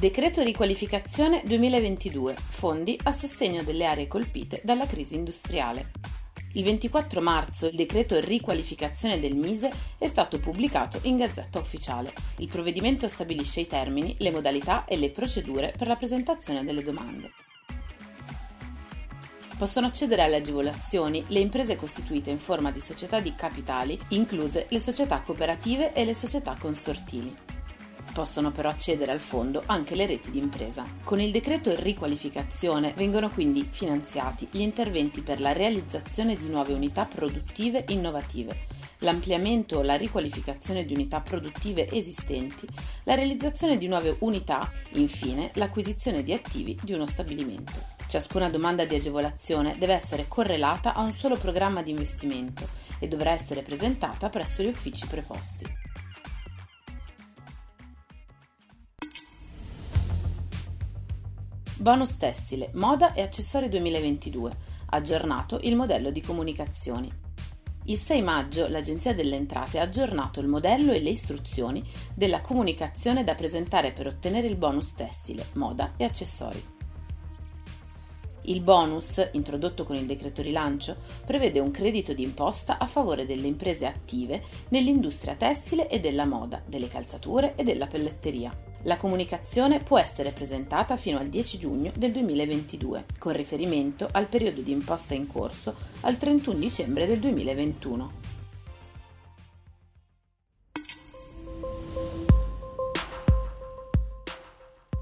Decreto riqualificazione 2022. Fondi a sostegno delle aree colpite dalla crisi industriale. Il 24 marzo il decreto riqualificazione del Mise è stato pubblicato in Gazzetta Ufficiale. Il provvedimento stabilisce i termini, le modalità e le procedure per la presentazione delle domande. Possono accedere alle agevolazioni le imprese costituite in forma di società di capitali, incluse le società cooperative e le società consortili. Possono però accedere al fondo anche le reti di impresa. Con il decreto riqualificazione vengono quindi finanziati gli interventi per la realizzazione di nuove unità produttive innovative, l'ampliamento o la riqualificazione di unità produttive esistenti, la realizzazione di nuove unità, infine l'acquisizione di attivi di uno stabilimento. Ciascuna domanda di agevolazione deve essere correlata a un solo programma di investimento e dovrà essere presentata presso gli uffici preposti. Bonus tessile, moda e accessori 2022, aggiornato il modello di comunicazioni. Il 6 maggio l'Agenzia delle Entrate ha aggiornato il modello e le istruzioni della comunicazione da presentare per ottenere il bonus tessile, moda e accessori. Il bonus, introdotto con il decreto rilancio, prevede un credito d'imposta a favore delle imprese attive nell'industria tessile e della moda, delle calzature e della pelletteria. La comunicazione può essere presentata fino al 10 giugno del 2022, con riferimento al periodo di imposta in corso al 31 dicembre del 2021.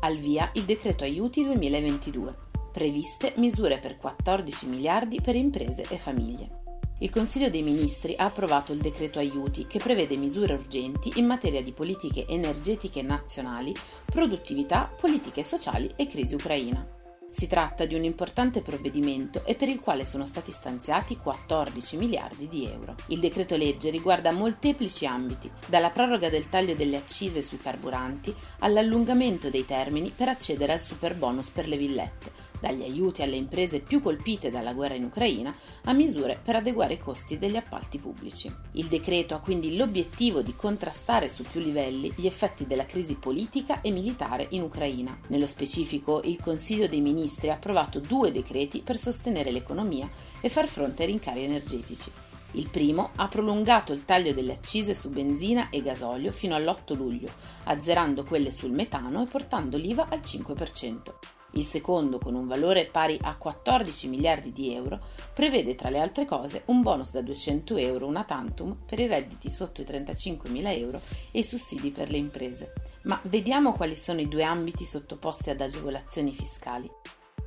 Al via il decreto aiuti 2022. Previste misure per 14 miliardi per imprese e famiglie il Consiglio dei Ministri ha approvato il decreto aiuti che prevede misure urgenti in materia di politiche energetiche nazionali, produttività, politiche sociali e crisi ucraina. Si tratta di un importante provvedimento e per il quale sono stati stanziati 14 miliardi di euro. Il decreto legge riguarda molteplici ambiti, dalla proroga del taglio delle accise sui carburanti all'allungamento dei termini per accedere al super bonus per le villette, dagli aiuti alle imprese più colpite dalla guerra in Ucraina a misure per adeguare i costi degli appalti pubblici. Il decreto ha quindi l'obiettivo di contrastare su più livelli gli effetti della crisi politica e militare in Ucraina. Nello specifico, il Consiglio dei Ministri ha approvato due decreti per sostenere l'economia e far fronte ai rincari energetici. Il primo ha prolungato il taglio delle accise su benzina e gasolio fino all'8 luglio, azzerando quelle sul metano e portando l'IVA al 5%. Il secondo, con un valore pari a 14 miliardi di euro, prevede tra le altre cose un bonus da 200 euro una tantum per i redditi sotto i 35 mila euro e i sussidi per le imprese. Ma vediamo quali sono i due ambiti sottoposti ad agevolazioni fiscali.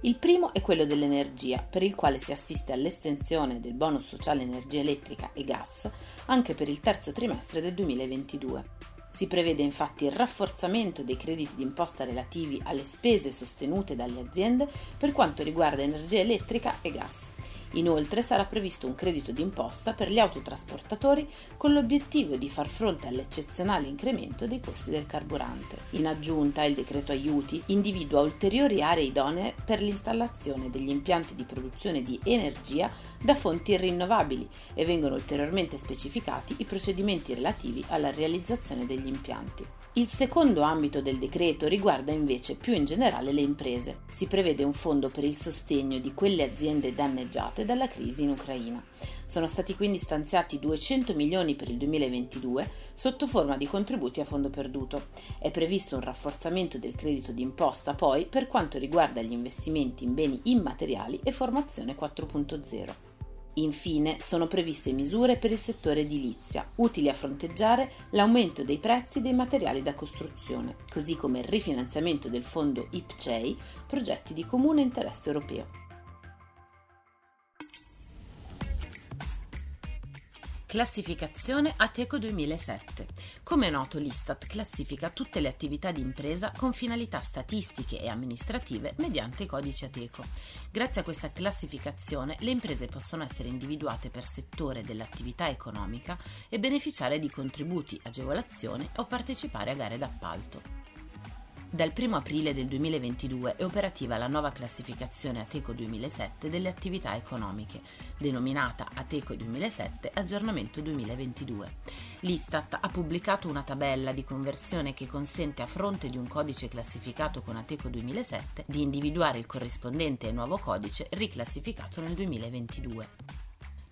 Il primo è quello dell'energia, per il quale si assiste all'estensione del bonus sociale energia elettrica e gas anche per il terzo trimestre del 2022. Si prevede infatti il rafforzamento dei crediti d'imposta relativi alle spese sostenute dalle aziende per quanto riguarda energia elettrica e gas. Inoltre sarà previsto un credito d'imposta per gli autotrasportatori con l'obiettivo di far fronte all'eccezionale incremento dei costi del carburante. In aggiunta, il decreto aiuti individua ulteriori aree idonee per l'installazione degli impianti di produzione di energia da fonti rinnovabili e vengono ulteriormente specificati i procedimenti relativi alla realizzazione degli impianti. Il secondo ambito del decreto riguarda invece più in generale le imprese. Si prevede un fondo per il sostegno di quelle aziende danneggiate dalla crisi in Ucraina. Sono stati quindi stanziati 200 milioni per il 2022 sotto forma di contributi a fondo perduto. È previsto un rafforzamento del credito d'imposta poi per quanto riguarda gli investimenti in beni immateriali e formazione 4.0. Infine sono previste misure per il settore edilizia, utili a fronteggiare l'aumento dei prezzi dei materiali da costruzione, così come il rifinanziamento del fondo IPCEI, progetti di comune interesse europeo. Classificazione Ateco 2007. Come è noto l'Istat classifica tutte le attività di impresa con finalità statistiche e amministrative mediante i codici Ateco. Grazie a questa classificazione le imprese possono essere individuate per settore dell'attività economica e beneficiare di contributi, agevolazioni o partecipare a gare d'appalto. Dal 1 aprile del 2022 è operativa la nuova classificazione Ateco 2007 delle attività economiche, denominata Ateco 2007 Aggiornamento 2022. L'Istat ha pubblicato una tabella di conversione che consente a fronte di un codice classificato con Ateco 2007 di individuare il corrispondente nuovo codice riclassificato nel 2022.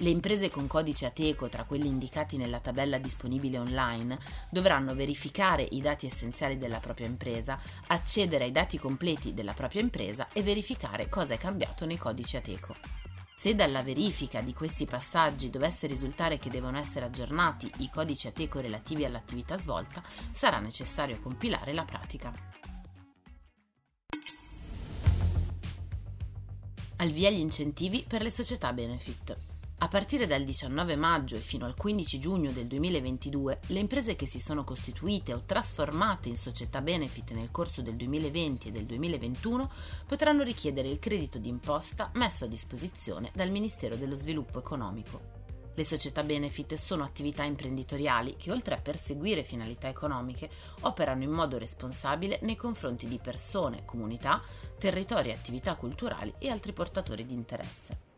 Le imprese con codice Ateco, tra quelli indicati nella tabella disponibile online, dovranno verificare i dati essenziali della propria impresa, accedere ai dati completi della propria impresa e verificare cosa è cambiato nei codici Ateco. Se dalla verifica di questi passaggi dovesse risultare che devono essere aggiornati i codici Ateco relativi all'attività svolta, sarà necessario compilare la pratica. Al via gli incentivi per le società benefit. A partire dal 19 maggio e fino al 15 giugno del 2022, le imprese che si sono costituite o trasformate in società benefit nel corso del 2020 e del 2021 potranno richiedere il credito d'imposta messo a disposizione dal Ministero dello Sviluppo Economico. Le società benefit sono attività imprenditoriali che, oltre a perseguire finalità economiche, operano in modo responsabile nei confronti di persone, comunità, territori attività culturali e altri portatori di interesse.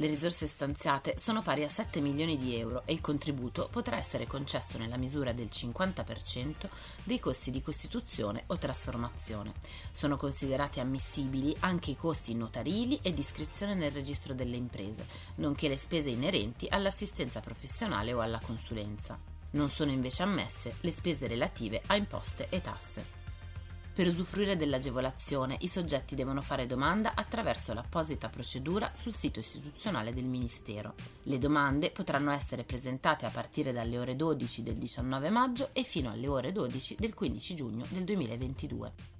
Le risorse stanziate sono pari a 7 milioni di euro e il contributo potrà essere concesso nella misura del 50% dei costi di costituzione o trasformazione. Sono considerati ammissibili anche i costi notarili e di iscrizione nel registro delle imprese, nonché le spese inerenti all'assistenza professionale o alla consulenza. Non sono invece ammesse le spese relative a imposte e tasse. Per usufruire dell'agevolazione i soggetti devono fare domanda attraverso l'apposita procedura sul sito istituzionale del Ministero. Le domande potranno essere presentate a partire dalle ore 12 del 19 maggio e fino alle ore 12 del 15 giugno del 2022.